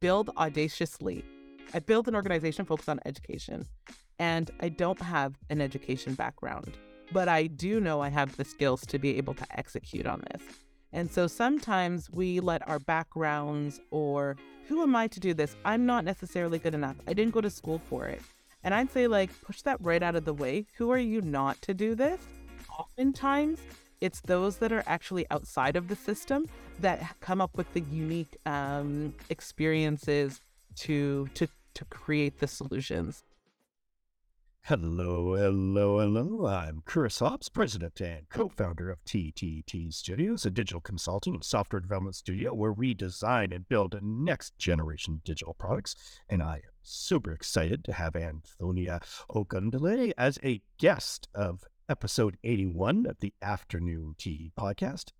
build audaciously. I built an organization focused on education, and I don't have an education background, but I do know I have the skills to be able to execute on this. And so sometimes we let our backgrounds or who am I to do this? I'm not necessarily good enough. I didn't go to school for it. And I'd say, like, push that right out of the way. Who are you not to do this? Oftentimes, it's those that are actually outside of the system that come up with the unique um, experiences to to to create the solutions. Hello, hello, hello. I'm Chris Hobbs, president and co founder of TTT Studios, a digital consulting and software development studio where we design and build next generation digital products. And I am super excited to have Anthonia Ogundele as a guest of episode 81 of the Afternoon Tea podcast.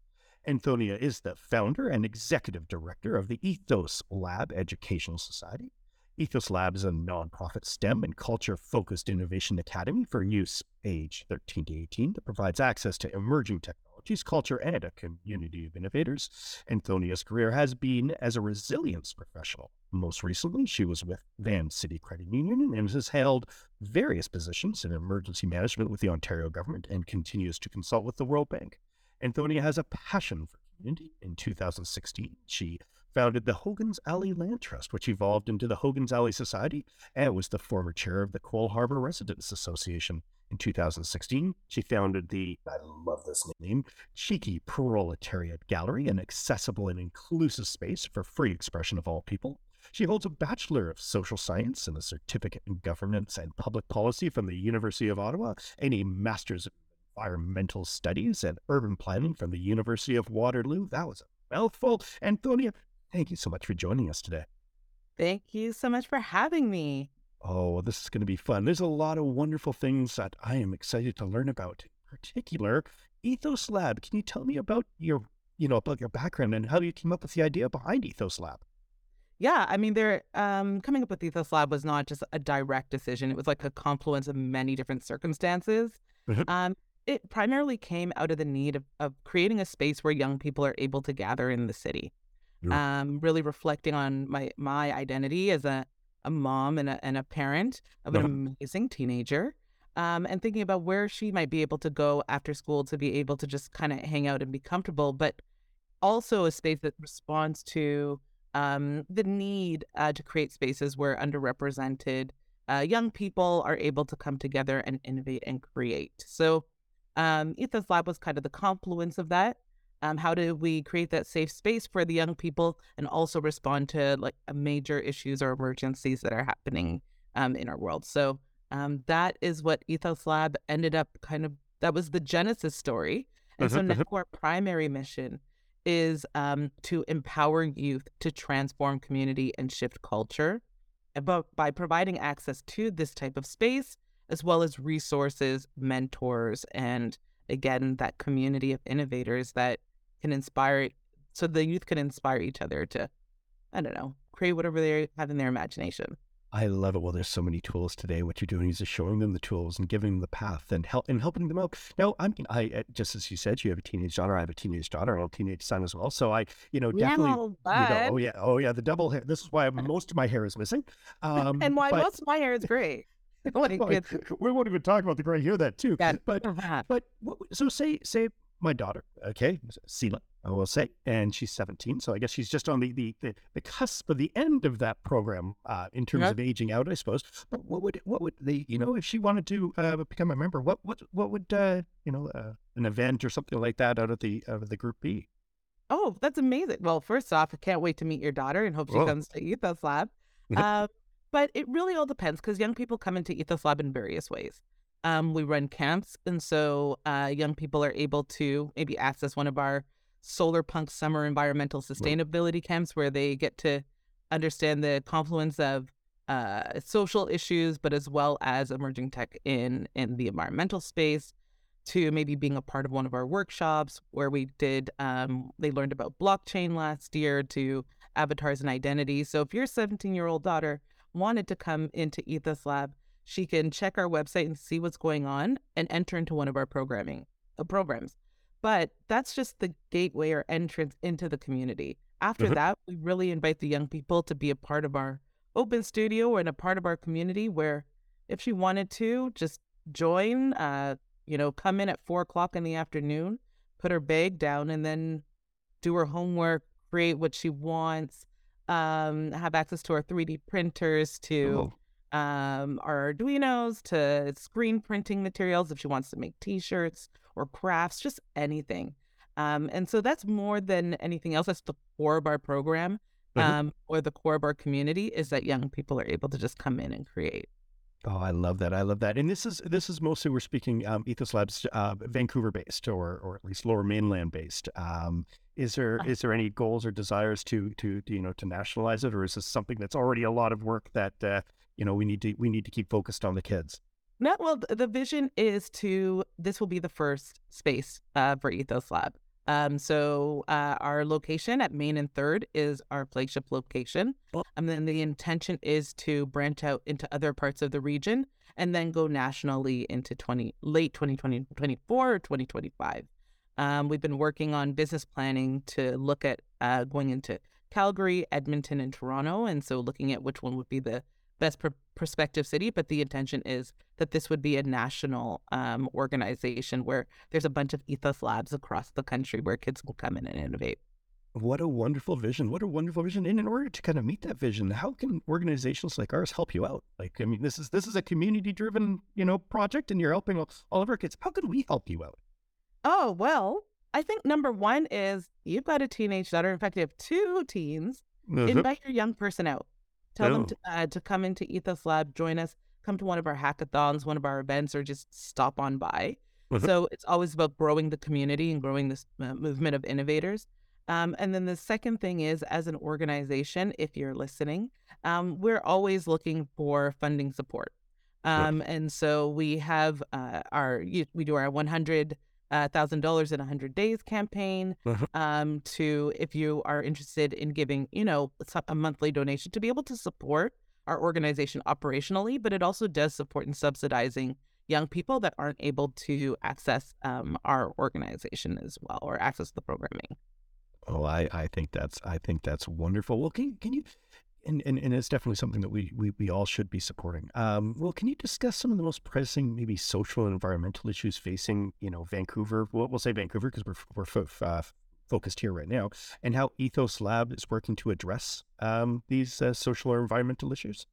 Anthonia is the founder and executive director of the Ethos Lab Educational Society Ethos Lab is a nonprofit STEM and culture focused innovation academy for youth age 13 to 18 that provides access to emerging technologies, culture, and a community of innovators. Anthonia's career has been as a resilience professional. Most recently, she was with VanCity Credit Union and has held various positions in emergency management with the Ontario government and continues to consult with the World Bank. Anthonia has a passion for community. In 2016, she founded the Hogan's Alley Land Trust, which evolved into the Hogan's Alley Society and was the former chair of the Coal Harbour Residents Association. In 2016, she founded the, I love this name, Cheeky Proletariat Gallery, an accessible and inclusive space for free expression of all people. She holds a Bachelor of Social Science and a Certificate in Governance and Public Policy from the University of Ottawa and a Master's of Environmental Studies and Urban Planning from the University of Waterloo. That was a mouthful. Antonia, Thank you so much for joining us today. Thank you so much for having me. Oh, this is going to be fun. There's a lot of wonderful things that I am excited to learn about. In particular, Ethos Lab. Can you tell me about your, you know, about your background and how you came up with the idea behind Ethos Lab? Yeah, I mean, there um, coming up with Ethos Lab was not just a direct decision. It was like a confluence of many different circumstances. Um, it primarily came out of the need of, of creating a space where young people are able to gather in the city um, really reflecting on my my identity as a, a mom and a, and a parent of an amazing teenager. Um, and thinking about where she might be able to go after school to be able to just kind of hang out and be comfortable, but also a space that responds to um, the need uh, to create spaces where underrepresented uh, young people are able to come together and innovate and create. So, um, Ethos Lab was kind of the confluence of that. Um, how do we create that safe space for the young people and also respond to like major issues or emergencies that are happening um, in our world? So um, that is what Ethos Lab ended up kind of. That was the genesis story, and so now our primary mission is um, to empower youth to transform community and shift culture, but by providing access to this type of space as well as resources, mentors, and again that community of innovators that can inspire so the youth can inspire each other to i don't know create whatever they have in their imagination I love it. Well, there's so many tools today. What you're doing is just showing them the tools and giving them the path and help and helping them out. Now, I mean, I uh, just as you said, you have a teenage daughter. I have a teenage daughter and a teenage son as well. So I, you know, definitely. You know, oh yeah, oh yeah, the double hair. This is why most of my hair is missing, um, and why but, most of my hair is gray. well, we won't even talk about the gray hair that too. Yeah. But but so say say my daughter, okay, Sela, I will say, and she's 17. So I guess she's just on the the, the, the cusp of the end of that program uh, in terms of aging out, I suppose. But what would what would the you know if she wanted to uh, become a member, what what what would uh, you know uh, an event or something like that out of the out of the group be? Oh, that's amazing. Well, first off, I can't wait to meet your daughter and hope she Whoa. comes to Ethos Lab. uh, but it really all depends because young people come into Ethos Lab in various ways. Um, we run camps, and so uh, young people are able to maybe access one of our solar punk summer environmental sustainability right. camps where they get to understand the confluence of uh, social issues, but as well as emerging tech in in the environmental space. To maybe being a part of one of our workshops where we did, um, they learned about blockchain last year to avatars and identity. So if your 17 year old daughter wanted to come into Ethos Lab, she can check our website and see what's going on and enter into one of our programming uh, programs. But that's just the gateway or entrance into the community. After Mhm. that, we really invite the young people to be a part of our open studio and a part of our community where if she wanted to just join, uh, you know, come in at four o'clock in the afternoon, put her bag down and then do her homework, create what she wants, um, have access to our 3D printers, to Oh, um, our Arduinos, to screen printing materials if she wants to make T-shirts or crafts, just anything. Um, and so that's more than anything else. That's the core of our program, Mhm. um, or the core of our community is that young people are able to just come in and create. Oh, I love that. I love that. And this is this is mostly we're speaking um, Ethos Labs uh, Vancouver based or or at least Lower Mainland based. Um, is there Uh. is there any goals or desires to to to, you know to nationalize it, or is this something that's already a lot of work that uh, you know we need to we need to keep focused on the kids? No, well, the vision is to this will be the first space uh, for Ethos Lab. Um, so uh, our location at Main and Third is our flagship location, and then the intention is to branch out into other parts of the region and then go nationally into twenty late 2020, 24 or twenty twenty five. Um, we've been working on business planning to look at uh, going into Calgary, Edmonton, and Toronto, and so looking at which one would be the best pr- prospective city. But the intention is that this would be a national um, organization where there's a bunch of ethos labs across the country where kids will come in and innovate. What a wonderful vision! What a wonderful vision! And in order to kind of meet that vision, how can organizations like ours help you out? Like, I mean, this is this is a community driven you know project, and you're helping all, all of our kids. How can we help you out? Oh, well, I think number one is you've got a teenage daughter. In fact, you have two teens. Invite your young person out. Tell them Oh. to, uh, to come into Ethos Lab, join us, come to one of our hackathons, one of our events, or just stop on by. Mhm. So it's always about growing the community and growing this uh, movement of innovators. Um, and then the second thing is, as an organization, if you're listening, um, we're always looking for funding support. Um, and so we have uh, our we do our one hundred thousand dollars in a hundred days campaign. Mhm. Um, to if you are interested in giving, you know, a monthly donation to be able to support our organization operationally, but it also does support in subsidizing young people that aren't able to access um, our organization as well or access the programming. Oh, I, I think that's I think that's wonderful. Well, can can you and, and, and it's definitely something that we, we, we all should be supporting. Um, well, can you discuss some of the most pressing, maybe social and environmental issues facing, you know, Vancouver? We'll, we'll say Vancouver because we're we're fo- uh, focused here right now, and how Ethos Lab is working to address um, these uh, social or environmental issues.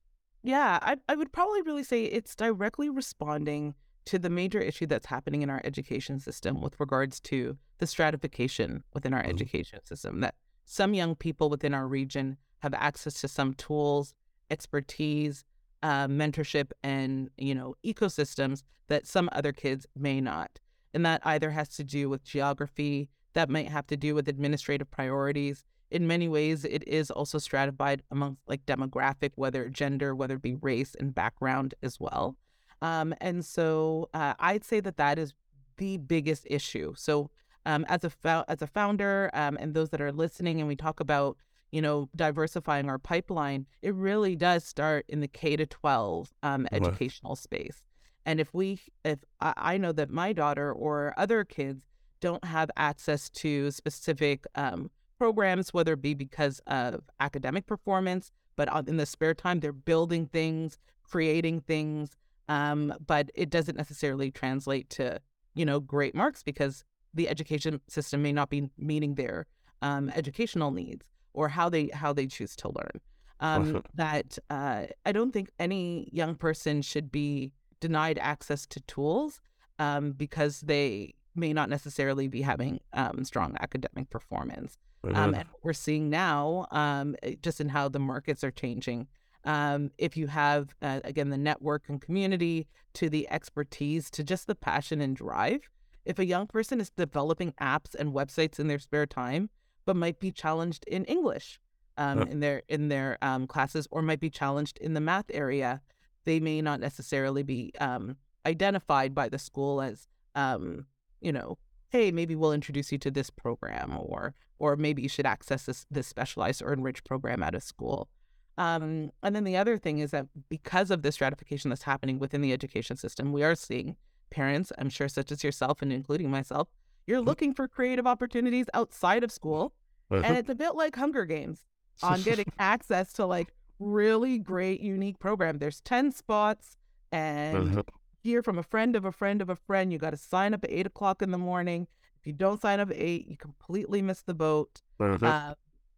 Yeah, I, I would probably really say it's directly responding to the major issue that's happening in our education system with regards to the stratification within our Mhm. education system. That some young people within our region have access to some tools, expertise, uh, mentorship, and you know ecosystems that some other kids may not. And that either has to do with geography, that might have to do with administrative priorities, in many ways it is also stratified amongst like demographic whether gender whether it be race and background as well. Um, and so uh, i'd say that that is the biggest issue. So um, as a as a founder um, and those that are listening and we talk about you know diversifying our pipeline it really does start in the k to 12 um, educational space and if we if I, I know that my daughter or other kids don't have access to specific um, programs, whether it be because of academic performance, but in the spare time, they're building things, creating things. Um, but it doesn't necessarily translate to, you know, great marks because the education system may not be meeting their um, educational needs or how they how they choose to learn. Um, that uh, I don't think any young person should be denied access to tools um, because they may not necessarily be having um, strong academic performance. Um, and what we're seeing now, um, eh, just in how the markets are changing, um, if you have, uh, again, the network and community to the expertise to just the passion and drive, if a young person is developing apps and websites in their spare time, but might be challenged in English um, Uh. in their in their um, classes, or might be challenged in the math area, they may not necessarily be um, identified by the school as, um, you know, hey, maybe we'll introduce you to this program, or or maybe you should access this this specialized or enriched program at a school. Um, and then the other thing is that because of the stratification that's happening within the education system, we are seeing parents, I'm sure, such as yourself and including myself, you're looking for creative opportunities outside of school. And it's a bit like Hunger Games on getting access to like really great, unique program. There's 10 spots and Uh-huh. hear from a friend of a friend of a friend. You got to sign up at eight o'clock in the morning. If you don't sign up at eight, you completely miss the boat. Uh-huh. Uh,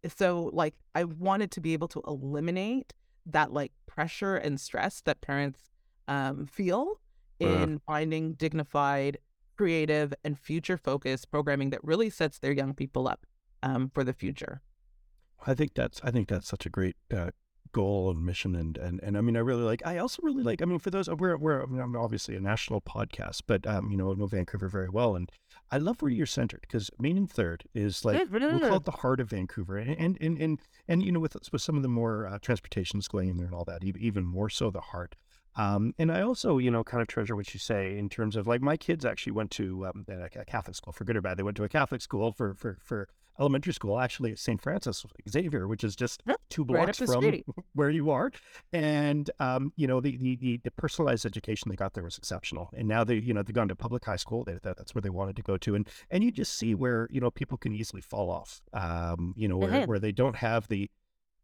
so, like, I wanted to be able to eliminate that like pressure and stress that parents um, feel Uh-huh. in finding dignified, creative, and future focused programming that really sets their young people up um, for the future. I think that's I think that's such a great uh, goal and mission and and and I mean I really like I also really like I mean for those we're we're I mean, I'm obviously a national podcast but um you know I know Vancouver very well and I love where you're centered because Main and Third is like we'll call it the heart of Vancouver and and and and, and you know with with some of the more uh, transportations going in there and all that even more so the heart um, and I also, you know, kind of treasure what you say in terms of like my kids actually went to um, a Catholic school for good or bad. They went to a Catholic school for for for elementary school, actually at St. Francis Xavier, which is just two blocks the from where you are. And um, you know, the, the the personalized education they got there was exceptional. And now they, you know, they've gone to public high school. They, that, that's where they wanted to go to. And and you just see where you know people can easily fall off. Um, you know, where Mhm. where they don't have the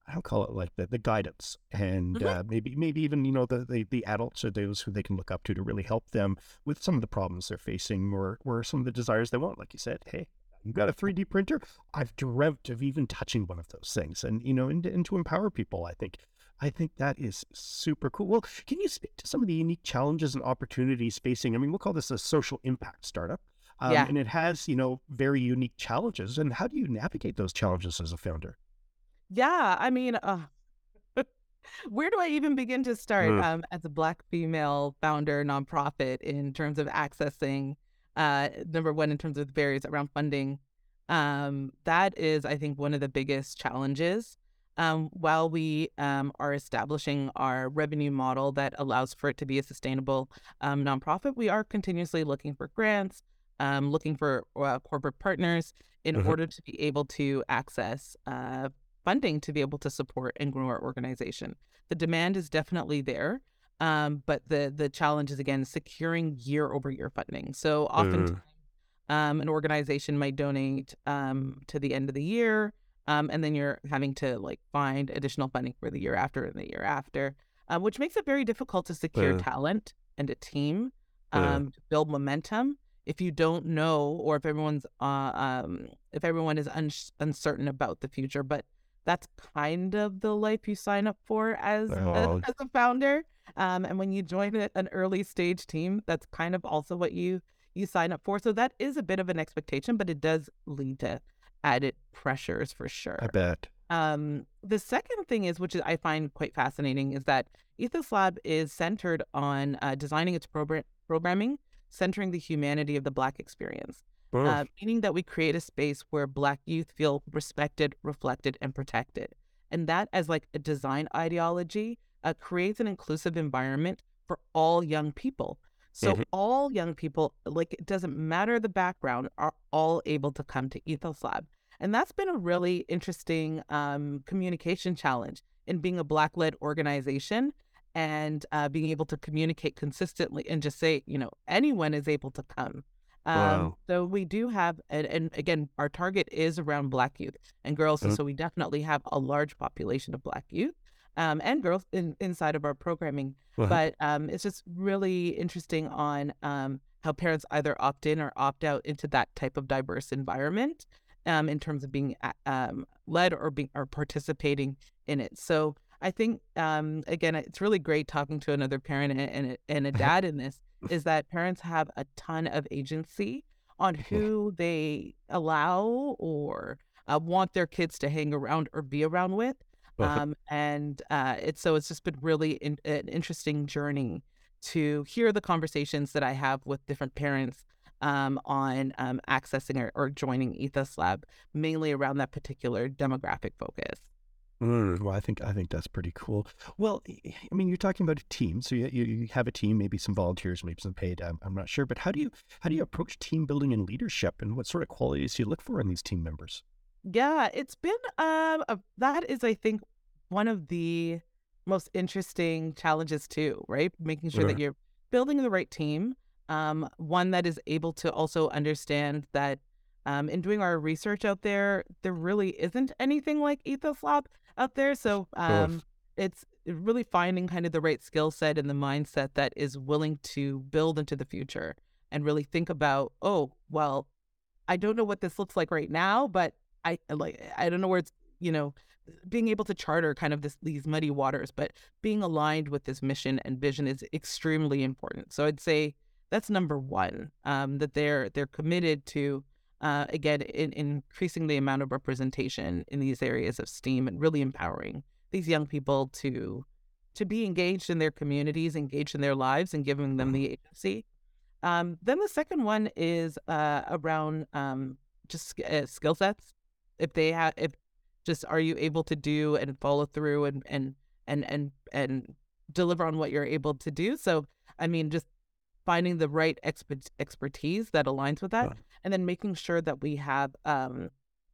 I don't call it like the, the guidance and Mhm. uh, maybe maybe even you know the, the the adults are those who they can look up to to really help them with some of the problems they're facing or or some of the desires they want. Like you said, hey, you got a 3D printer? I've dreamt of even touching one of those things, and you know, and, and to empower people, I think. I think that is super cool. Well, can you speak to some of the unique challenges and opportunities facing? I mean, we'll call this a social impact startup, um, Yeah. and it has you know very unique challenges. And how do you navigate those challenges as a founder? Yeah, I mean, uh, where do I even begin to start Mm. um, as a Black female founder nonprofit in terms of accessing, uh, number one, in terms of the barriers around funding? Um, that is, I think, one of the biggest challenges. Um, while we um, are establishing our revenue model that allows for it to be a sustainable um, nonprofit, we are continuously looking for grants, um, looking for uh, corporate partners in Mhm. order to be able to access uh, funding to be able to support and grow our organization. The demand is definitely there, um, but the the challenge is again securing year over year funding. So often, um, an organization might donate um, to the end of the year, um, and then you're having to like find additional funding for the year after and the year after, um, which makes it very difficult to secure Yeah. talent and a team, um, to build momentum. If you don't know, or if everyone's uh, um, if everyone is uns uncertain about the future, but that's kind of the life you sign up for as Oh. a, as a founder. Um, and when you join an early stage team, that's kind of also what you you sign up for. So that is a bit of an expectation, but it does lead to added pressures for sure. I bet. Um, the second thing is, which is I find quite fascinating, is that Ethos Lab is centered on uh, designing its program programming, centering the humanity of the Black experience uh, meaning that we create a space where Black youth feel respected, reflected, and protected. And that, as like a design ideology, uh, creates an inclusive environment for all young people. So Mhm. all young people, like it doesn't matter the background, are all able to come to Ethos Lab. And that's been a really interesting um, communication challenge in being a Black-led organization and uh, being able to communicate consistently and just say, you know, anyone is able to come. Um, Wow. So we do have, and, and again, our target is around Black youth and girls. So, Mhm. so we definitely have a large population of Black youth um, and girls in, inside of our programming. Uh-huh. But um, it's just really interesting on um, how parents either opt in or opt out into that type of diverse environment um, in terms of being um, led or being or participating in it. So I think um, again, it's really great talking to another parent and, and, and a dad in this is that parents have a ton of agency on who they allow or uh, want their kids to hang around or be around with. Uh-huh. Um, and uh, it's so it's just been really in, an interesting journey to hear the conversations that I have with different parents um, on um, accessing or, or joining Ethos Lab, mainly around that particular demographic focus. Mm, well, I think I think that's pretty cool. Well, I I mean, you're talking about a team, so you, you you have a team, maybe some volunteers, maybe some paid. I'm, I'm not sure, but how do you how do you approach team building and leadership, and what sort of qualities do you look for in these team members? Yeah, it's been um a, that is I think one of the most interesting challenges too, right? Making sure that you're building the right team, um, one that is able to also understand that um, in doing our research out there, there really isn't anything like Ethos Lab out there. So um, it's really finding kind of the right skill set and the mindset that is willing to build into the future and really think about, oh, well, I don't know what this looks like right now, but I like I don't know where it's you know being able to charter kind of this these muddy waters, but being aligned with this mission and vision is extremely important. So I'd say that's number one. Um, that they're they're committed to uh, again in, in increasing the amount of representation in these areas of STEAM and really empowering these young people to to be engaged in their communities, engaged in their lives, and giving them the agency. Um, then the second one is uh, around um, just uh, skill sets. If they have, if just are you able to do and follow through and and and and and deliver on what you're able to do. So I mean, just finding the right expert, expertise that aligns with that, and then making sure that we have um,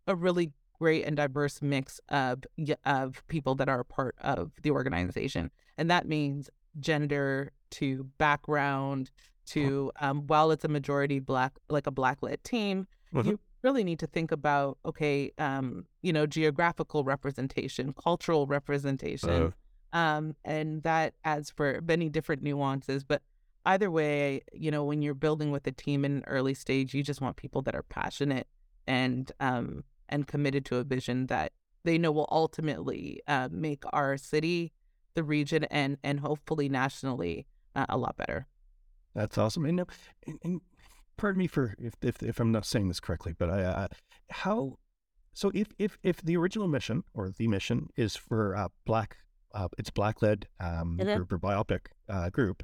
a really great and diverse mix of of people that are a part of the organization, and that means gender to background to um, while it's a majority black, like a black led team, mm-hmm. you really need to think about okay, um, you know, geographical representation, cultural representation, uh-huh. um, and that adds for many different nuances. But either way, you know, when you're building with a team in an early stage, you just want people that are passionate and um, and committed to a vision that they know will ultimately uh, make our city, the region, and and hopefully nationally uh, a lot better. That's awesome. And, and, and pardon me for if, if, if I'm not saying this correctly, but I, uh, how so if if if the original mission or the mission is for uh, black, uh, it's black led um, mm-hmm. group or BIPOC uh, group.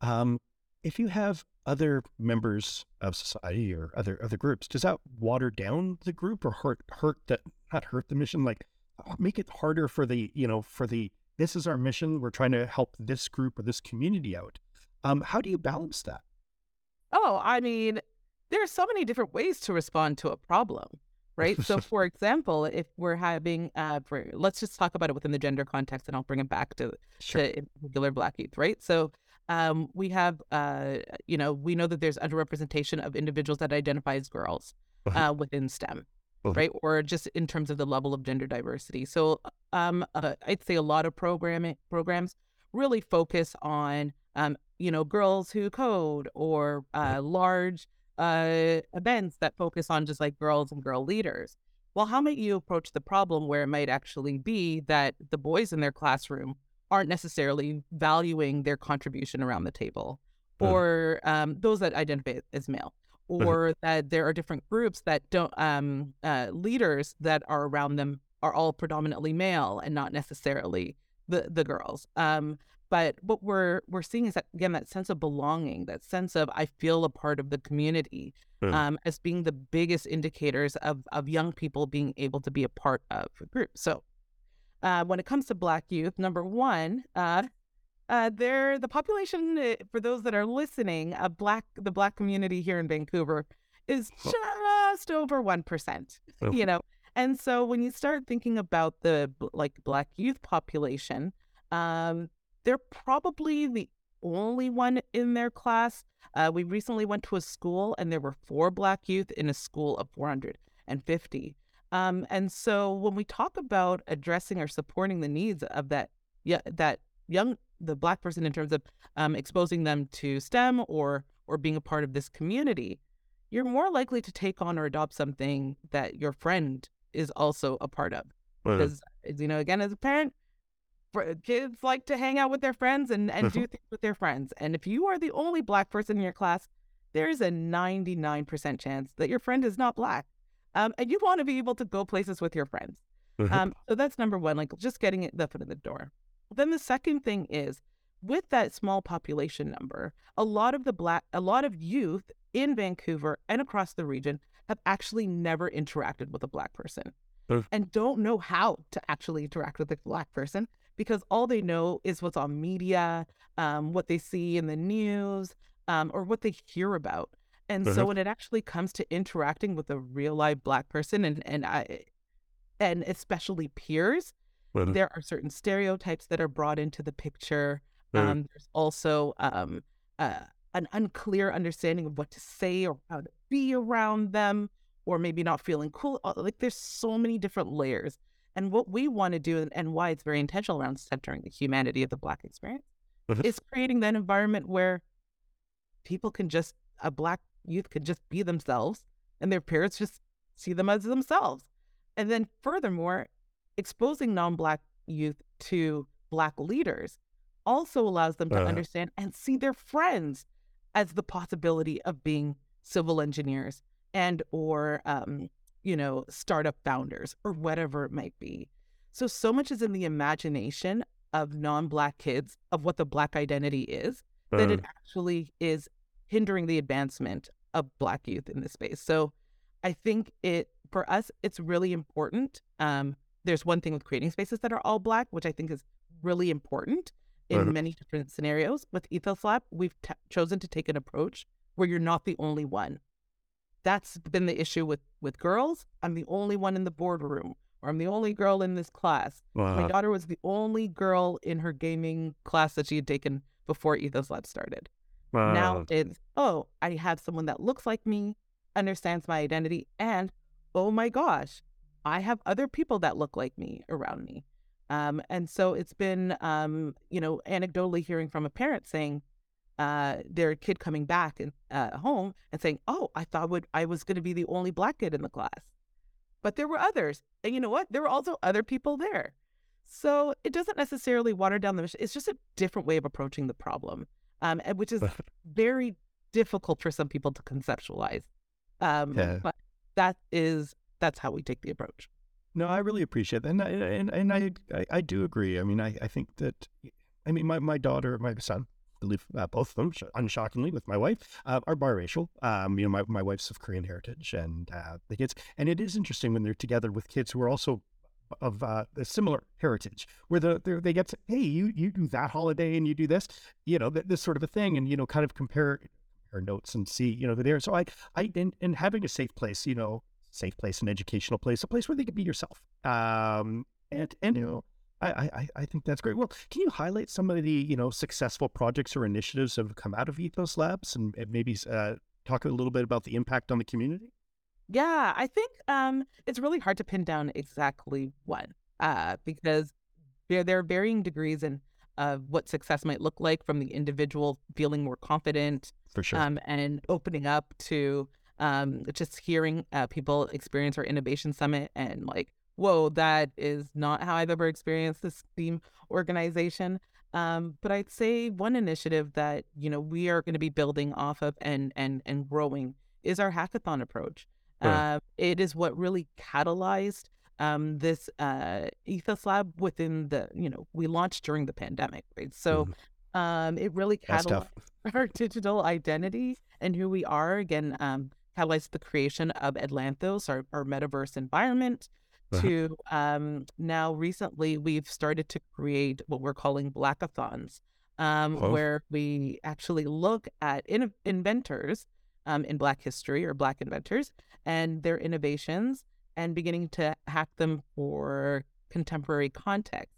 Um, if you have other members of society or other other groups, does that water down the group or hurt hurt that not hurt the mission? Like make it harder for the you know for the this is our mission. We're trying to help this group or this community out. Um, how do you balance that? Oh, I mean, there are so many different ways to respond to a problem, right? so, for example, if we're having, uh, for, let's just talk about it within the gender context, and I'll bring it back to, sure. to regular Black youth, right? So, um, we have, uh, you know, we know that there's underrepresentation of individuals that identify as girls uh, within STEM, right? Or just in terms of the level of gender diversity. So, um, uh, I'd say a lot of programming programs really focus on um, you know, girls who code or uh, large uh, events that focus on just like girls and girl leaders. Well, how might you approach the problem where it might actually be that the boys in their classroom aren't necessarily valuing their contribution around the table, uh-huh. or um, those that identify as male, uh-huh. or that there are different groups that don't um, uh, leaders that are around them are all predominantly male and not necessarily the the girls. Um, but what we're we're seeing is that again that sense of belonging, that sense of I feel a part of the community, mm. um, as being the biggest indicators of of young people being able to be a part of a group. So, uh, when it comes to Black youth, number one, uh, uh, they're the population eh, for those that are listening. A black the Black community here in Vancouver is just over one percent. Oh. You know, and so when you start thinking about the like Black youth population. Um, they're probably the only one in their class. Uh, we recently went to a school and there were four Black youth in a school of 450. Um, and so when we talk about addressing or supporting the needs of that, yeah, that young, the Black person in terms of um, exposing them to STEM or or being a part of this community, you're more likely to take on or adopt something that your friend is also a part of. Because, you know, again, as a parent, kids like to hang out with their friends and, and do things with their friends. And if you are the only black person in your class, there's a 99% chance that your friend is not black. Um, and you want to be able to go places with your friends. Um, so that's number one, like just getting it the foot in the door. Then the second thing is with that small population number, a lot of the black, a lot of youth in Vancouver and across the region have actually never interacted with a black person and don't know how to actually interact with a black person because all they know is what's on media, um, what they see in the news, um, or what they hear about. And uh-huh. so when it actually comes to interacting with a real live black person and and I and especially peers, uh-huh. there are certain stereotypes that are brought into the picture. Uh-huh. Um, there's also um, uh, an unclear understanding of what to say or how to be around them, or maybe not feeling cool. Like there's so many different layers. And what we want to do and why it's very intentional around centering the humanity of the Black experience is creating that environment where people can just, a Black youth could just be themselves and their parents just see them as themselves. And then furthermore, exposing non Black youth to Black leaders also allows them to Uh-huh. understand and see their friends as the possibility of being civil engineers and or um, you know startup founders or whatever it might be so so much is in the imagination of non-black kids of what the black identity is that it actually is hindering the advancement of black youth in this space. So i think it for us it's really important um, there's one thing with creating spaces that are all black which i think is really important in Mhm. many different scenarios. With ethos lab we've t- chosen to take an approach where you're not the only one. That's been the issue with with girls. I'm the only one in the boardroom or i'm the only girl in this class. My daughter was the only girl in her gaming class that she had taken before ethos lab started now it's oh i have someone that looks like me understands my identity and oh my gosh i have other people that look like me around me. Um, and so it's been um, you know anecdotally hearing from a parent saying uh, their kid coming back and uh, home and saying oh i thought would i was going to be the only black kid in the class. But there were others and you know what? There were also other people there. So it doesn't necessarily water down the mission it's just a different way of approaching the problem um, and which is very difficult for some people to conceptualize. Um, Yeah. But that is that's how we take the approach. No, I really appreciate that, and I, and, and I, I I do agree. I mean, I, I think that, I mean, my, my daughter, my son, I believe uh, both of them, unshockingly, with my wife, uh, are biracial. Um, you know, my, my wife's of Korean heritage, and uh, the kids, and it is interesting when they're together with kids who are also of uh, a similar heritage, where the, the they get, to, hey, you you do that holiday and you do this, you know, th- this sort of a thing, and you know, kind of compare compare notes and see, you know, there. So I, I, and, and having a safe place, you know, safe place, an educational place, a place where they can be yourself. Um, and and you know, I, I I think that's great. Well, can you highlight some of the you know successful projects or initiatives that have come out of Ethos Labs, and, and maybe uh, talk a little bit about the impact on the community? Yeah, I think um, it's really hard to pin down exactly one uh, because there there are varying degrees in of what success might look like from the individual feeling more confident For sure. um, and opening up to um, just hearing uh, people experience our innovation summit and like, whoa, that is not how I've ever experienced this theme organization. Um, but I'd say one initiative that you know we are going to be building off of and and and growing is our hackathon approach. Uh, it is what really catalyzed um, this uh, Ethos Lab within the you know we launched during the pandemic, right? So um, it really catalyzed our digital identity and who we are. Again, um, catalyzed the creation of Atlanthos, our, our metaverse environment. Uh-huh. To um, now, recently, we've started to create what we're calling Blackathons, um, Oh. where we actually look at in- inventors um, in Black history or Black inventors and their innovations and beginning to hack them for contemporary context.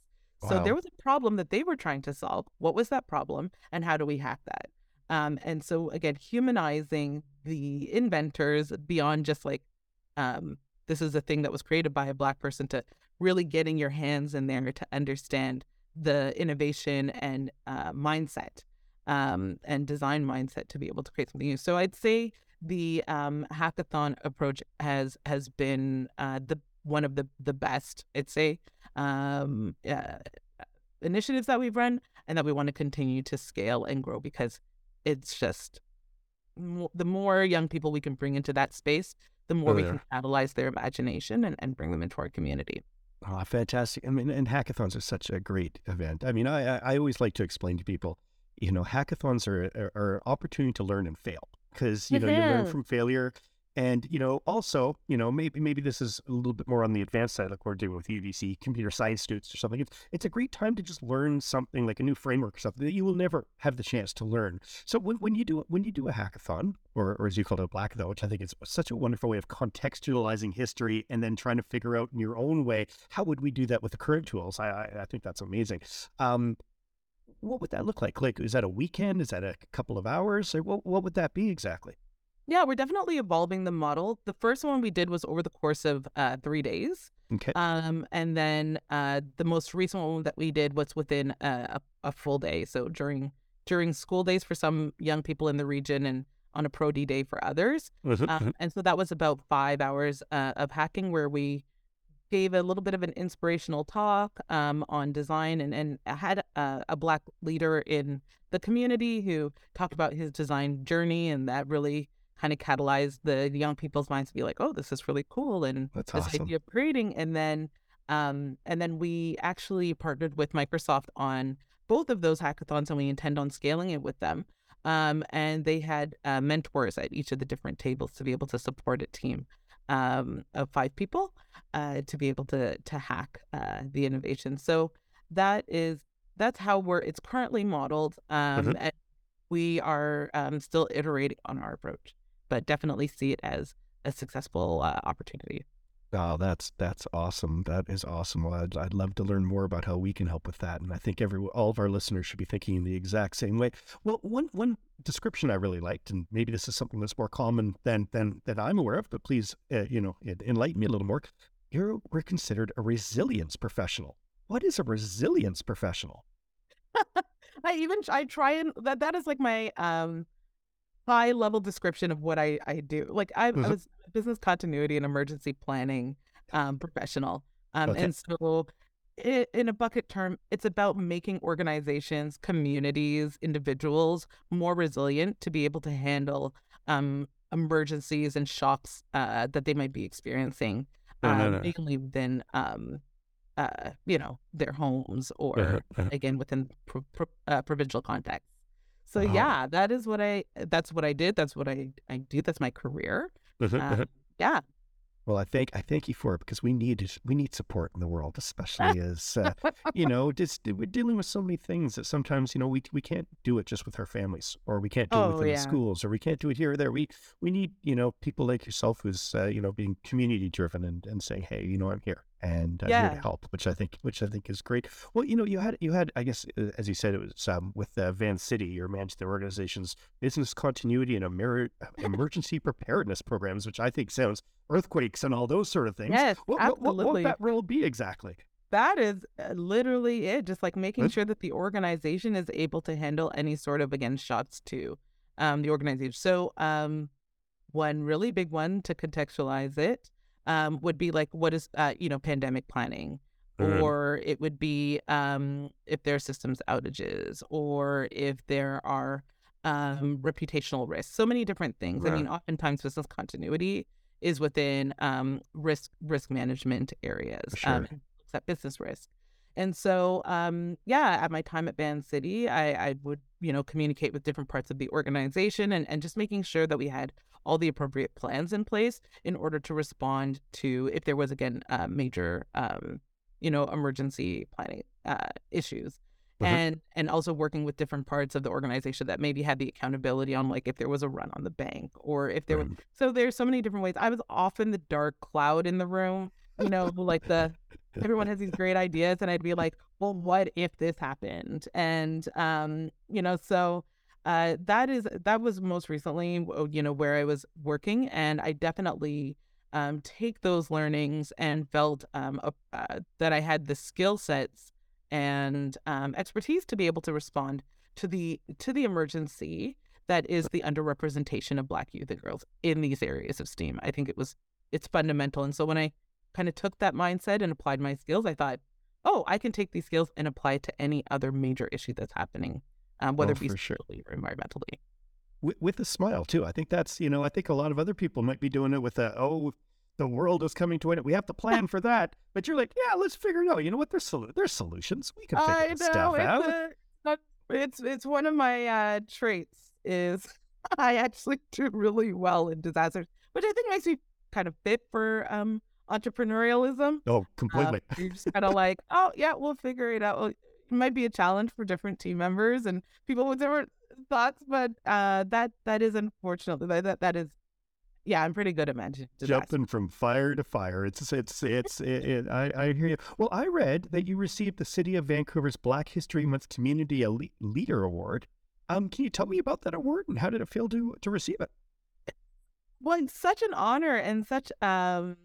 So there was a problem that they were trying to solve. What was that problem, and how do we hack that? Um, and so again, humanizing the inventors beyond just like um, this is a thing that was created by a black person to really getting your hands in there to understand the innovation and uh, mindset um, and design mindset to be able to create something new. So I'd say the um, hackathon approach has has been uh, the one of the the best. I'd say um, uh, initiatives that we've run and that we want to continue to scale and grow because it's just the more young people we can bring into that space, the more we yeah. can catalyze their imagination and, and bring them into our community. Oh, fantastic! I mean, and hackathons are such a great event. I mean, I- I always like to explain to people, you know, hackathons are are, are an opportunity to learn and fail because you know you learn Mhm. from failure, and you know also you know maybe maybe this is a little bit more on the advanced side, like we're doing with UBC computer science students or something. It's it's a great time to just learn something like a new framework or something that you will never have the chance to learn. So when, when you do when you do a hackathon, or, or as you call it, a blackathon, which I think is such a wonderful way of contextualizing history and then trying to figure out in your own way how would we do that with the current tools. I I, I think that's amazing. Um, what would that look like? Like, is that a weekend? Is that a couple of hours? Or what what would that be exactly? Yeah, we're definitely evolving the model. The first one we did was over the course of uh, three days. Okay. Um, and then uh, the most recent one that we did was within a, a, a full day. So during during school days for some young people in the region and on a pro D day for others. Um, mhm. and so that was about five hours uh, of hacking where we gave a little bit of an inspirational talk um, on design and, and had a, a black leader in the community who talked about his design journey and that really kind of catalyzed the young people's minds to be like oh this is really cool and That's this awesome. idea of creating and then um, and then we actually partnered with microsoft on both of those hackathons and we intend on scaling it with them um, and they had uh, mentors at each of the different tables to be able to support a team um, of five people uh, to be able to to hack uh, the innovation. So that is that's how we're it's currently modeled, um, Mhm. and we are um, still iterating on our approach, but definitely see it as a successful uh, opportunity. Oh, that's that's awesome. That is awesome. Well, I'd, I'd love to learn more about how we can help with that, and I think every all of our listeners should be thinking in the exact same way. Well, one one description I really liked, and maybe this is something that's more common than than than I'm aware of, but please, uh, you know, enlighten me a little more. You're we're considered a resilience professional. What is a resilience professional? I even I try and that that is like my um high level description of what I I do. Like I, I Mhm. was a business continuity and emergency planning um professional. Um Okay. and so i in a bucket term, it's about making organizations, communities, individuals more resilient to be able to handle um emergencies and shocks uh that they might be experiencing No, no, um no. mainly within um uh you know their homes or Uh-huh, uh-huh. again within pro- pro- uh, provincial context. So Oh. yeah, that is what I that's what I did. That's what I I do. That's my career. Uh-huh, Uh, uh-huh. yeah. Well, I thank I thank you for it because we need we need support in the world, especially as uh, you know, just we're dealing with so many things that sometimes you know we we can't do it just with our families, or we can't do it Oh, within the yeah. schools, or we can't do it here or there. We we need you know people like yourself who's uh, you know being community driven and, and saying, hey, you know, I'm here and I'm here to help, which I think which I think is great. Well, you know, you had you had I guess uh, as you said it was um, with uh, VanCity, you're managing their organization's business continuity and emer- emergency preparedness programs, which I think sounds earthquakes and all those sort of things. Yes, What, what, what, what would that role be exactly? That is uh, literally it. Just like making sure that the organization is able to handle any sort of again shots to um, the organization. So um, one really big one to contextualize it um, would be like what is uh, you know pandemic planning, Mhm. or it would be um, if there are systems outages, or if there are um, reputational risks. So many different things. I mean, oftentimes business continuity is within um, risk risk management areas. Sure. Um, and looks business risk. And so, um, yeah, at my time at VanCity, I, I would, you know, communicate with different parts of the organization and, and just making sure that we had all the appropriate plans in place in order to respond to if there was, again, uh, major, um, you know, emergency planning uh, issues. Mhm. And and also working with different parts of the organization that maybe had the accountability on like if there was a run on the bank or if there were Right. so there's so many different ways. I was often the dark cloud in the room, you know, like the everyone has these great ideas and I'd be like, well, what if this happened? And um, you know, so uh that is that was most recently you know where I was working and I definitely um take those learnings and felt um uh, that I had the skill sets and um expertise to be able to respond to the to the emergency that is the underrepresentation of black youth and girls in these areas of STEAM. I think it was it's fundamental. And so when I kind of took that mindset and applied my skills, I thought, oh, I can take these skills and apply it to any other major issue that's happening, um, whether Oh, it be for sure. socially or environmentally. with, with a smile too. I think that's you know I think a lot of other people might be doing it with a oh the world is coming to an end. We have to plan for that. But you're like yeah let's figure it out. You know what? There's solu- there's solutions. We can figure I this know stuff it's out. a, not, it's it's one of my uh, traits is I actually do really well in disasters, which I think makes me kind of fit for um entrepreneurialism. Oh, Uh, completely. you're just kind of like, oh yeah, we'll figure it out. Well, It might be a challenge for different team members and people with different thoughts, but uh, that that is unfortunately that that, that is, yeah, I'm pretty good at managing. Jumping from fire to fire. It's it's it's. It, it, I I hear you. Well, I read that you received the City of Vancouver's Black History Month Community Elite Leader Award. Um, can you tell me about that award and how did it feel to to receive it? well, it's such an honor and such um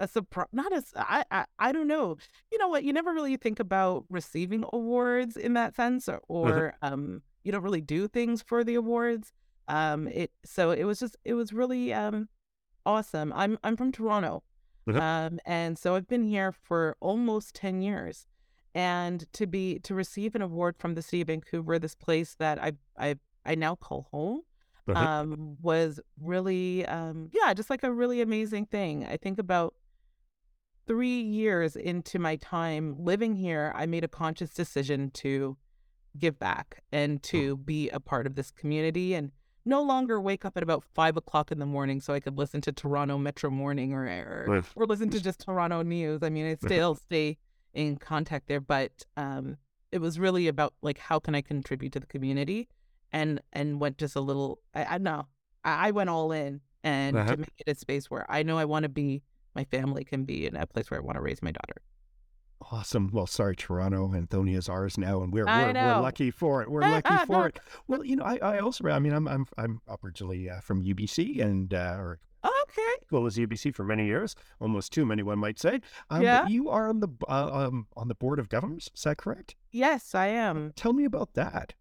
a surprise. Not as I, I I don't know. You know what? You never really think about receiving awards in that sense, or, or um you don't really do things for the awards. Um, it so it was just it was really um awesome. I'm I'm from Toronto, Uh-huh. um, and so I've been here for almost ten years, and to be to receive an award from the city of Vancouver, this place that I I I now call home, Uh-huh. um, was really um yeah, just like a really amazing thing. I think about three years into my time living here, I made a conscious decision to give back and to be a part of this community and no longer wake up at about five o'clock in the morning so I could listen to Toronto Metro Morning or or, or listen to just Toronto News. I mean, I still stay in contact there, but um, it was really about like how can I contribute to the community, and and went just a little. I, I know I, I went all in and Uh-huh. to make it a space where I know I want to be. My family can be in a place where I want to raise my daughter. Awesome. Well, sorry, Toronto. Anthonia's ours now, and we're we're, we're lucky for it. We're lucky for it. Well, you know, I, I also, I mean, I'm I'm I'm originally uh, from UBC, and uh, or Okay. well as UBC for many years, almost too many, one might say. Um, Yeah. You are on the uh, um on the board of governors. Is that correct? Yes, I am. Tell me about that.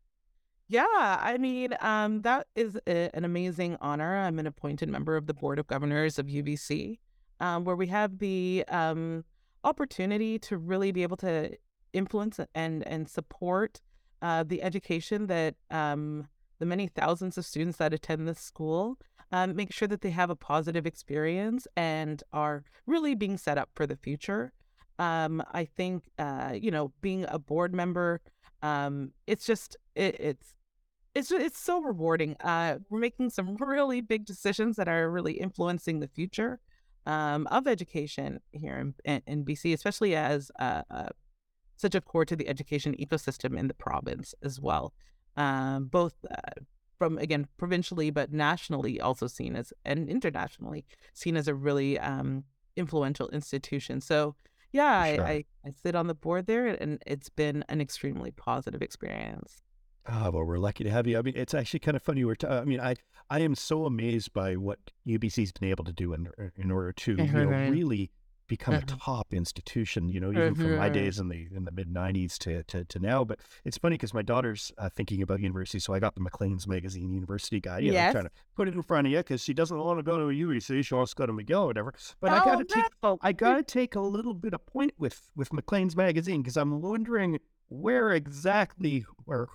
Yeah, I mean, um, that is a, an amazing honor. I'm an appointed member of the Board of Governors of UBC, um, where we have the um, opportunity to really be able to influence and and support uh, the education that um, the many thousands of students that attend this school. Um, make sure that they have a positive experience and are really being set up for the future. Um, I think, uh, you know, being a board member, um, it's just it, it's it's it's so rewarding. Uh, we're making some really big decisions that are really influencing the future um, of education here in, in, BC, especially as uh, uh, such a core to the education ecosystem in the province as well. Um, both uh, from again provincially, but nationally also seen as and internationally seen as a really um, influential institution. So yeah, sure. I, I, I sit on the board there, and it's been an extremely positive experience. Ah, well, we're lucky to have you. I mean, it's actually kind of funny. We're. T- I mean, I I am so amazed by what UBC's been able to do in in order to you know Mhm. really become a Mhm. top institution. You know, even from my Mhm. days in the in the mid '90s to, to to now. But it's funny because my daughter's uh, thinking about university, so I got the Maclean's magazine University Guide. You know, trying to put it in front of you because she doesn't want to go to a UBC. She wants to go to McGill or whatever. But I Oh, got to take no. I gotta take a little bit of point with with Maclean's magazine because I'm wondering where exactly or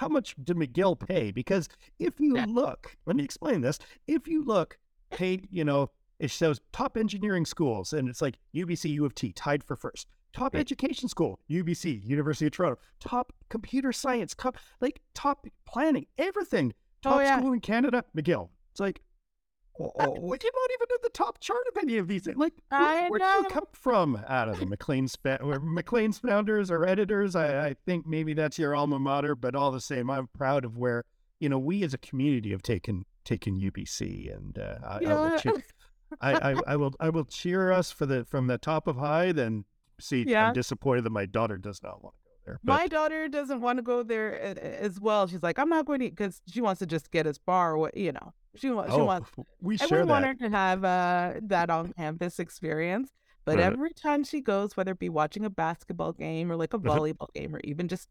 how much did McGill pay? Because if you look, let me explain this. If you look, paid, you know, it shows top engineering schools, and it's like UBC, U of T, tied for first. Top Right. education school, UBC, University of Toronto. Top computer science, top, like top planning, everything. Oh, Top yeah. school in Canada, McGill. It's like, oh, oh, what you not even at the top chart of any of these things? Like, where, where do you come from? Out of the Maclean's, Maclean's founders or editors? I, I think maybe that's your alma mater, but all the same, I'm proud of where you know we as a community have taken taken UBC, and uh, I, I will cheer, I, I, will I will cheer us for the from the top of high. Then see, Yeah. I'm disappointed that my daughter does not want there. But My daughter doesn't want to go there as well. She's like, I'm not going to, because she wants to just get as far, wa- you know. She wants, she oh, wants, we share we want her to have uh, that on campus experience. But Right. every time she goes, whether it be watching a basketball game or like a Uh-huh. volleyball game or even just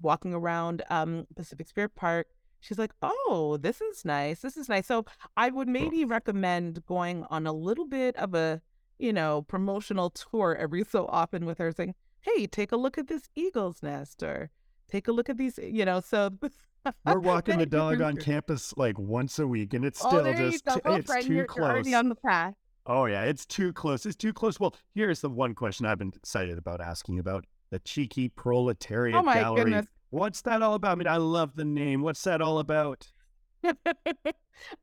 walking around um, Pacific Spirit Park, she's like, "Oh, this is nice. This is nice." So I would maybe recommend going on a little bit of a, you know, promotional tour every so often with her, saying, "Hey, take a look at this eagle's nest," or "Take a look at these," you know. So We're walking the dog on campus like once a week, and it's Oh, still you just t- Oh, it's too you're, you're close. already on the path. Oh yeah, it's too close. It's too close. Well, here's the one question I've been excited about asking about the cheeky proletariat Oh gallery. goodness. What's that all about? I mean, I love the name. What's that all about?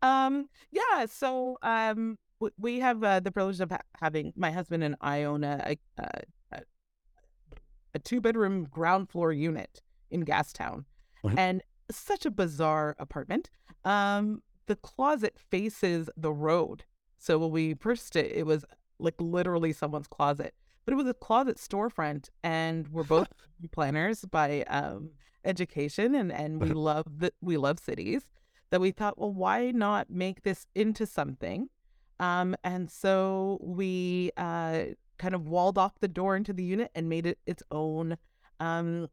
um yeah so um we have uh, the privilege of ha- having my husband and i own a a, a, two bedroom ground floor unit in gastown Mhm. and such a bizarre apartment um the closet faces the road so when we purchased it it was like literally someone's closet but it was a closet storefront and we're both planners by um education and and we love the we love cities that we thought, well, why not make this into something? Um, and so we uh, kind of walled off the door into the unit and made it its own um,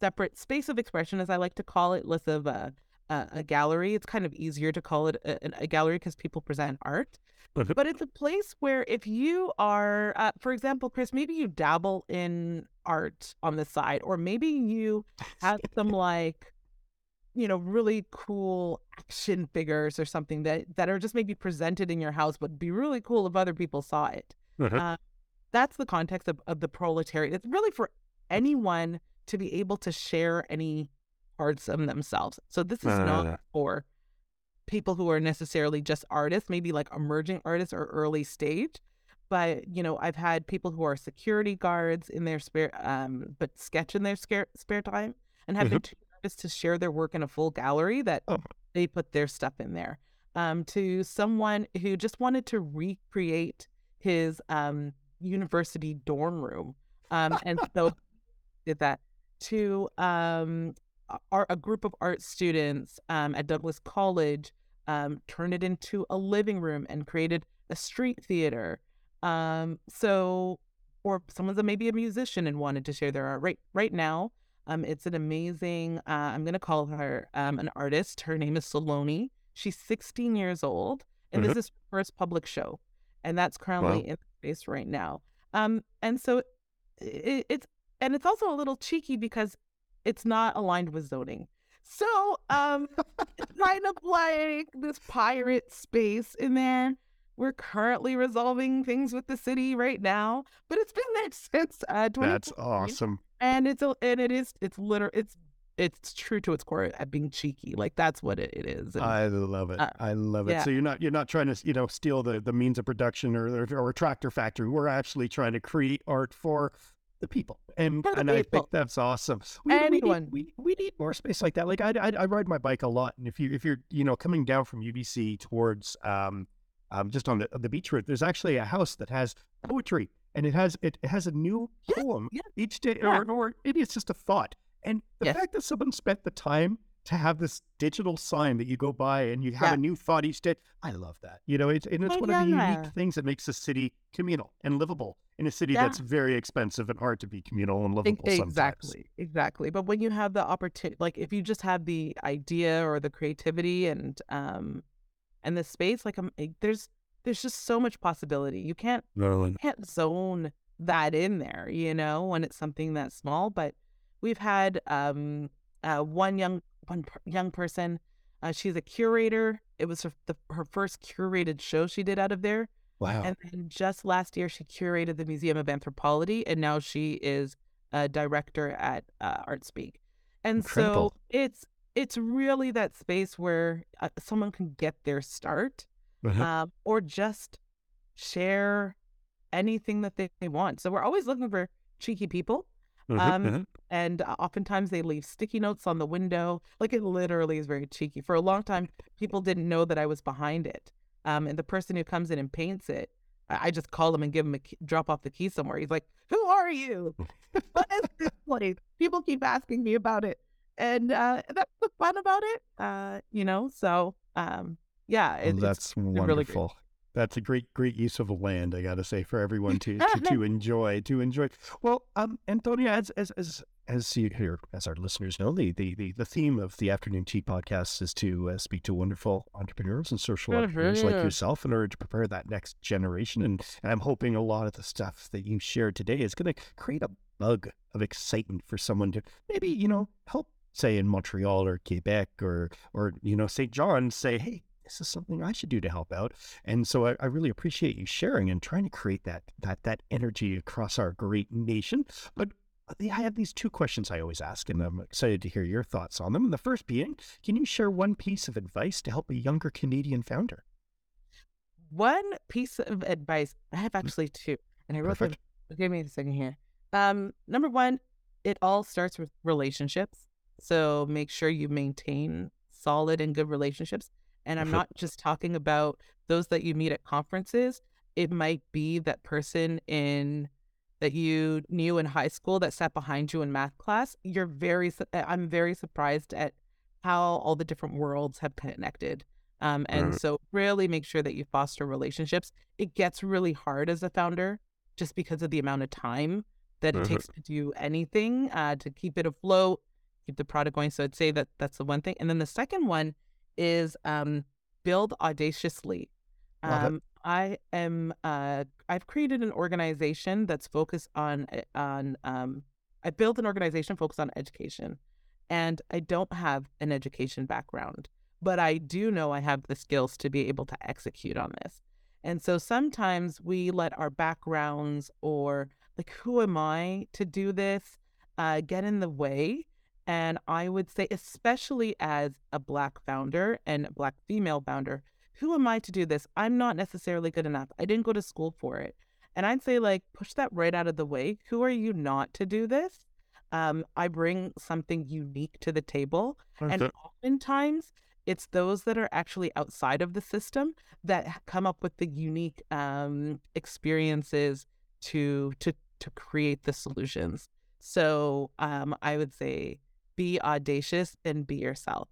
separate space of expression, as I like to call it, less of a, a, a gallery. It's kind of easier to call it a, a gallery because people present art. But it's a place where if you are, uh, for example, Chris, maybe you dabble in art on the side, or maybe you have some like, you know, really cool action figures or something that that are just maybe presented in your house, but be really cool if other people saw it. Uh-huh. Uh, that's the context of, of the proletariat. It's really for anyone to be able to share any parts of themselves. So this is No, no, no, not no. for people who are necessarily just artists, maybe like emerging artists or early stage. But you know, I've had people who are security guards in their spare, um, but sketch in their spare spare time, and have been too nervous to share their work in a full gallery that Oh. they put their stuff in there. Um, to someone who just wanted to recreate his um university dorm room, um, and so did that to um a- a group of art students um, at Douglas College um, turned it into a living room and created a street theater. Um, so, or someone's a, maybe a musician and wanted to share their art. Right, right now, um, it's an amazing. Uh, I'm gonna call her um, an artist. Her name is Saloni. She's 16 years old, and Mhm. this is her first public show, and that's currently in space right now. Um, and so it, it's and it's also a little cheeky because it's not aligned with zoning. So, um, it's kind of like this pirate space in there. We're currently resolving things with the city right now, but it's been there since uh, 2014. That's awesome. And it's a, and it is it's literal it's it's true to its core at being cheeky. Like that's what it, it is. And, I love it. uh, I love it. yeah. So you're not you're not trying to you know steal the the means of production or or, a tractor factory. We're actually trying to create art for the people, and For the and I think that's awesome. We, we need- Anyone. we, we need more space like that. Like I, I I ride my bike a lot, and if you if you're you know coming down from UBC towards um um just on the the beach route, there's actually a house that has poetry, and it has it, it has a new Yeah, poem yeah, each day, yeah. or or maybe it's just a thought. And the Yes. fact that someone spent the time to have this digital sign that you go by and you have Yeah. a new thought each day, I love that. You know, it's and it's one of the unique things that makes a city communal and livable in a city Yeah. that's very expensive and hard to be communal and livable sometimes. Exactly, exactly. But when you have the opportunity, like if you just have the idea or the creativity and um and the space, like um, eh, there's there's just so much possibility. You can't can't zone that in there, you know, when it's something that small. But we've had um uh one young one young person. Uh, she's a curator. It was her, the, her first curated show she did out of there. Wow. And then just last year, she curated the Museum of Anthropology, and now she is a director at uh, ArtSpeak. And Incredible. so it's it's really that space where uh, someone can get their start, Uh-huh. um, or just share anything that they, they want. So we're always looking for cheeky people, Uh-huh, um, uh-huh. and uh, oftentimes they leave sticky notes on the window. Like it literally is very cheeky. For a long time, people didn't know that I was behind it. Um, and the person who comes in and paints it, I, I just call him and give him a key, drop off the key somewhere. He's like, "Who are you? what is this place?" People keep asking me about it, and uh, that's the fun about it. Uh, you know, so um, yeah, Well, it, it's that's really great. wonderful. That's a great, great use of land. I got to say for everyone to, to to enjoy, to enjoy. Well, um, Antonia, as as as as you hear, as our listeners know, the the the, the theme of the afternoon tea podcast is to uh, speak to wonderful entrepreneurs and social entrepreneurs like yourself in order to prepare that next generation. And, and I'm hoping a lot of the stuff that you shared today is going to create a bug of excitement for someone to maybe you know help say in Montreal or Quebec or or you know St. John say, hey, this is something I should do to help out. And so I, I really appreciate you sharing and trying to create that that that energy across our great nation. But I have these two questions I always ask, and I'm excited to hear your thoughts on them. And the first being, can you share one piece of advice to help a younger Canadian founder? One piece of advice I have actually two, and I wrote them. Perfect. Give me a second here. Um, number one, it all starts with relationships. So make sure you maintain solid and good relationships. And I'm Mhm. not just talking about those that you meet at conferences. It might be that person in that you knew in high school that sat behind you in math class. You're very. I'm very surprised at how all the different worlds have connected. Um, and Mhm. so really make sure that you foster relationships. It gets really hard as a founder just because of the amount of time that it Mhm. takes to do anything uh, to keep it afloat, keep the product going. So I'd say that that's the one thing. And then the second one is um, build audaciously. Um, I am. Uh, I've created an organization that's focused on uh, on. Um, I built an organization focused on education, and I don't have an education background, but I do know I have the skills to be able to execute on this. And so sometimes we let our backgrounds or like, who am I to do this, uh, get in the way. And I would say, especially as a Black founder and a Black female founder, who am I to do this? I'm not necessarily good enough. I didn't go to school for it. And I'd say, like, push that right out of the way. Who are you not to do this? Um, I bring something unique to the table. And oftentimes, it's those that are actually outside of the system that come up with the unique um, experiences to to to create the solutions. So um, I would say be audacious and be yourself.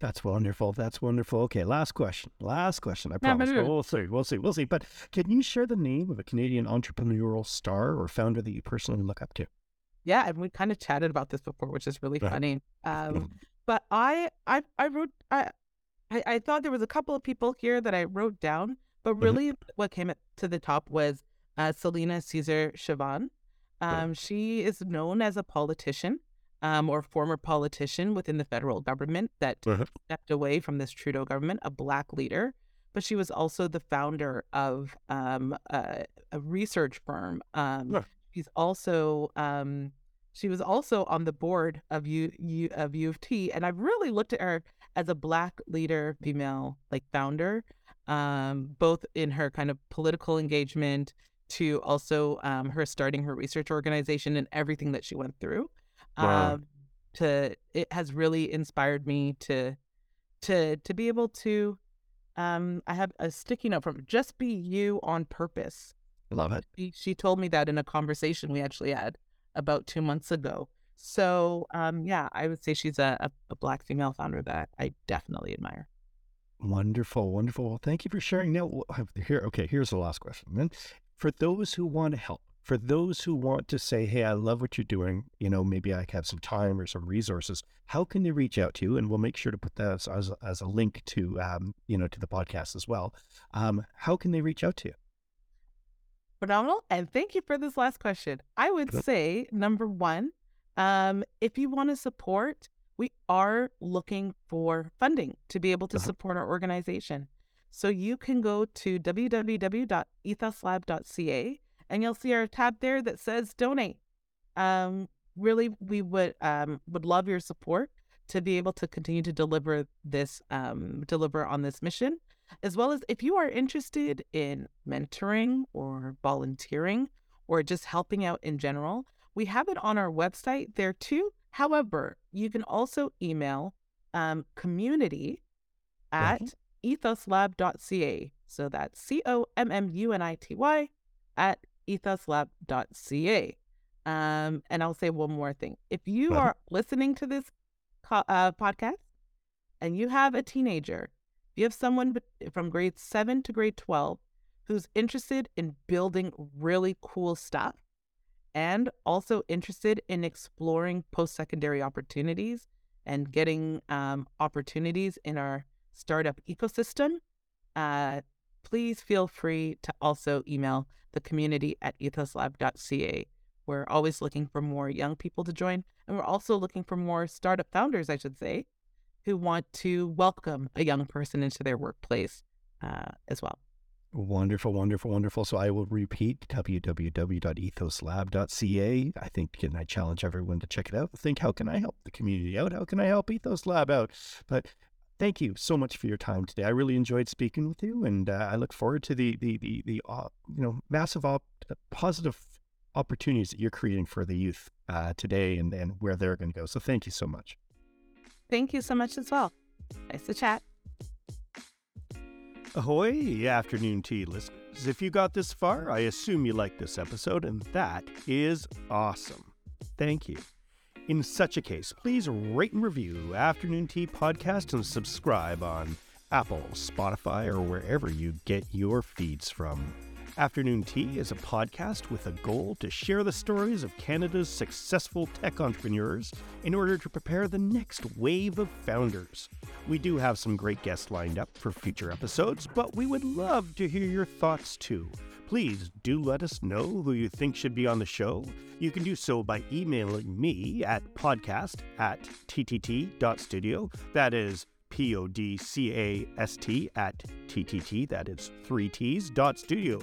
That's wonderful. That's wonderful. Okay, last question. Last question. I promise. we'll see. We'll see. We'll see. But can you share the name of a Canadian entrepreneurial star or founder that you personally look up to? Yeah, and we kind of chatted about this before, which is really funny. Um, but I, I, I wrote, I, I, I thought there was a couple of people here that I wrote down, but really what came to the top was uh, Celina Caesar-Chavannes. Right. Um, she is known as a politician, um, or former politician within the federal government that Mhm. stepped away from this Trudeau government, a black leader. But she was also the founder of um, a, a research firm. Um, Yeah. She's also um, she was also on the board of U, U of U of T, and I've really looked at her as a black leader, female like founder, um, both in her kind of political engagement to also um, her starting her research organization and everything that she went through. Wow. Um, to it has really inspired me to to to be able to. Um, I have a sticky note from just be you on purpose Love it. she, she told me that in a conversation we actually had about two months ago. So, um, yeah, I would say she's a, a, a black female founder that I definitely admire. Wonderful, wonderful. Well, thank you for sharing. Now, here, okay, here's the last question. Then, for those who want to help, for those who want to say, "Hey, I love what you're doing," you know, maybe I have some time or some resources. How can they reach out to you? And we'll make sure to put that as, as, as a link to, um, you know, to the podcast as well. Um, how can they reach out to you? Phenomenal. And thank you for this last question. I would say, number one, um, if you want to support, we are looking for funding to be able to Uh-huh. support our organization. So you can go to www.ethoslab.ca and you'll see our tab there that says donate. Um, really, we would um, would love your support to be able to continue to deliver this um, deliver on this mission as well as if you are interested in mentoring or volunteering or just helping out in general, we have it on our website there too. However, you can also email um, community at ethoslab.ca. So that's C O M M U N I T Y at ethoslab.ca. Um, and I'll say one more thing. If you are listening to this co- uh, podcast and you have a teenager, if you have someone from grade 7 to grade 12 who's interested in building really cool stuff and also interested in exploring post secondary opportunities and getting um, opportunities in our startup ecosystem, uh, please feel free to also email the community at ethoslab.ca. We're always looking for more young people to join, and we're also looking for more startup founders, I should say, who want to welcome a young person into their workplace uh, as well. Wonderful, wonderful, wonderful. So I will repeat www.ethoslab.ca. I think, and I challenge everyone to check it out. Think, how can I help the community out? How can I help Ethos Lab out? But thank you so much for your time today. I really enjoyed speaking with you, and uh, I look forward to the the the, the uh, you know massive op- positive opportunities that you're creating for the youth uh, today and and where they're going to go. So thank you so much. Thank you so much as well. Nice to chat. Ahoy, afternoon tea listeners. If you got this far, I assume you liked this episode, and that is awesome. Thank you. In such a case, please rate and review Afternoon Tea Podcast and subscribe on Apple, Spotify, or wherever you get your feeds from. Afternoon Tea is a podcast with a goal to share the stories of Canada's successful tech entrepreneurs in order to prepare the next wave of founders. We do have some great guests lined up for future episodes, but we would love to hear your thoughts too. Please do let us know who you think should be on the show. You can do so by emailing me at podcast at ttt.studio. That is P O D C A S T at TTT, that is three T's dot studio.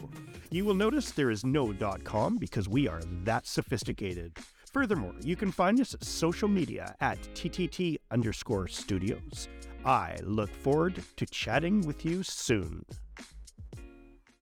You will notice there is no dot com because we are that sophisticated. Furthermore, you can find us at social media at TTT underscore studios. I look forward to chatting with you soon.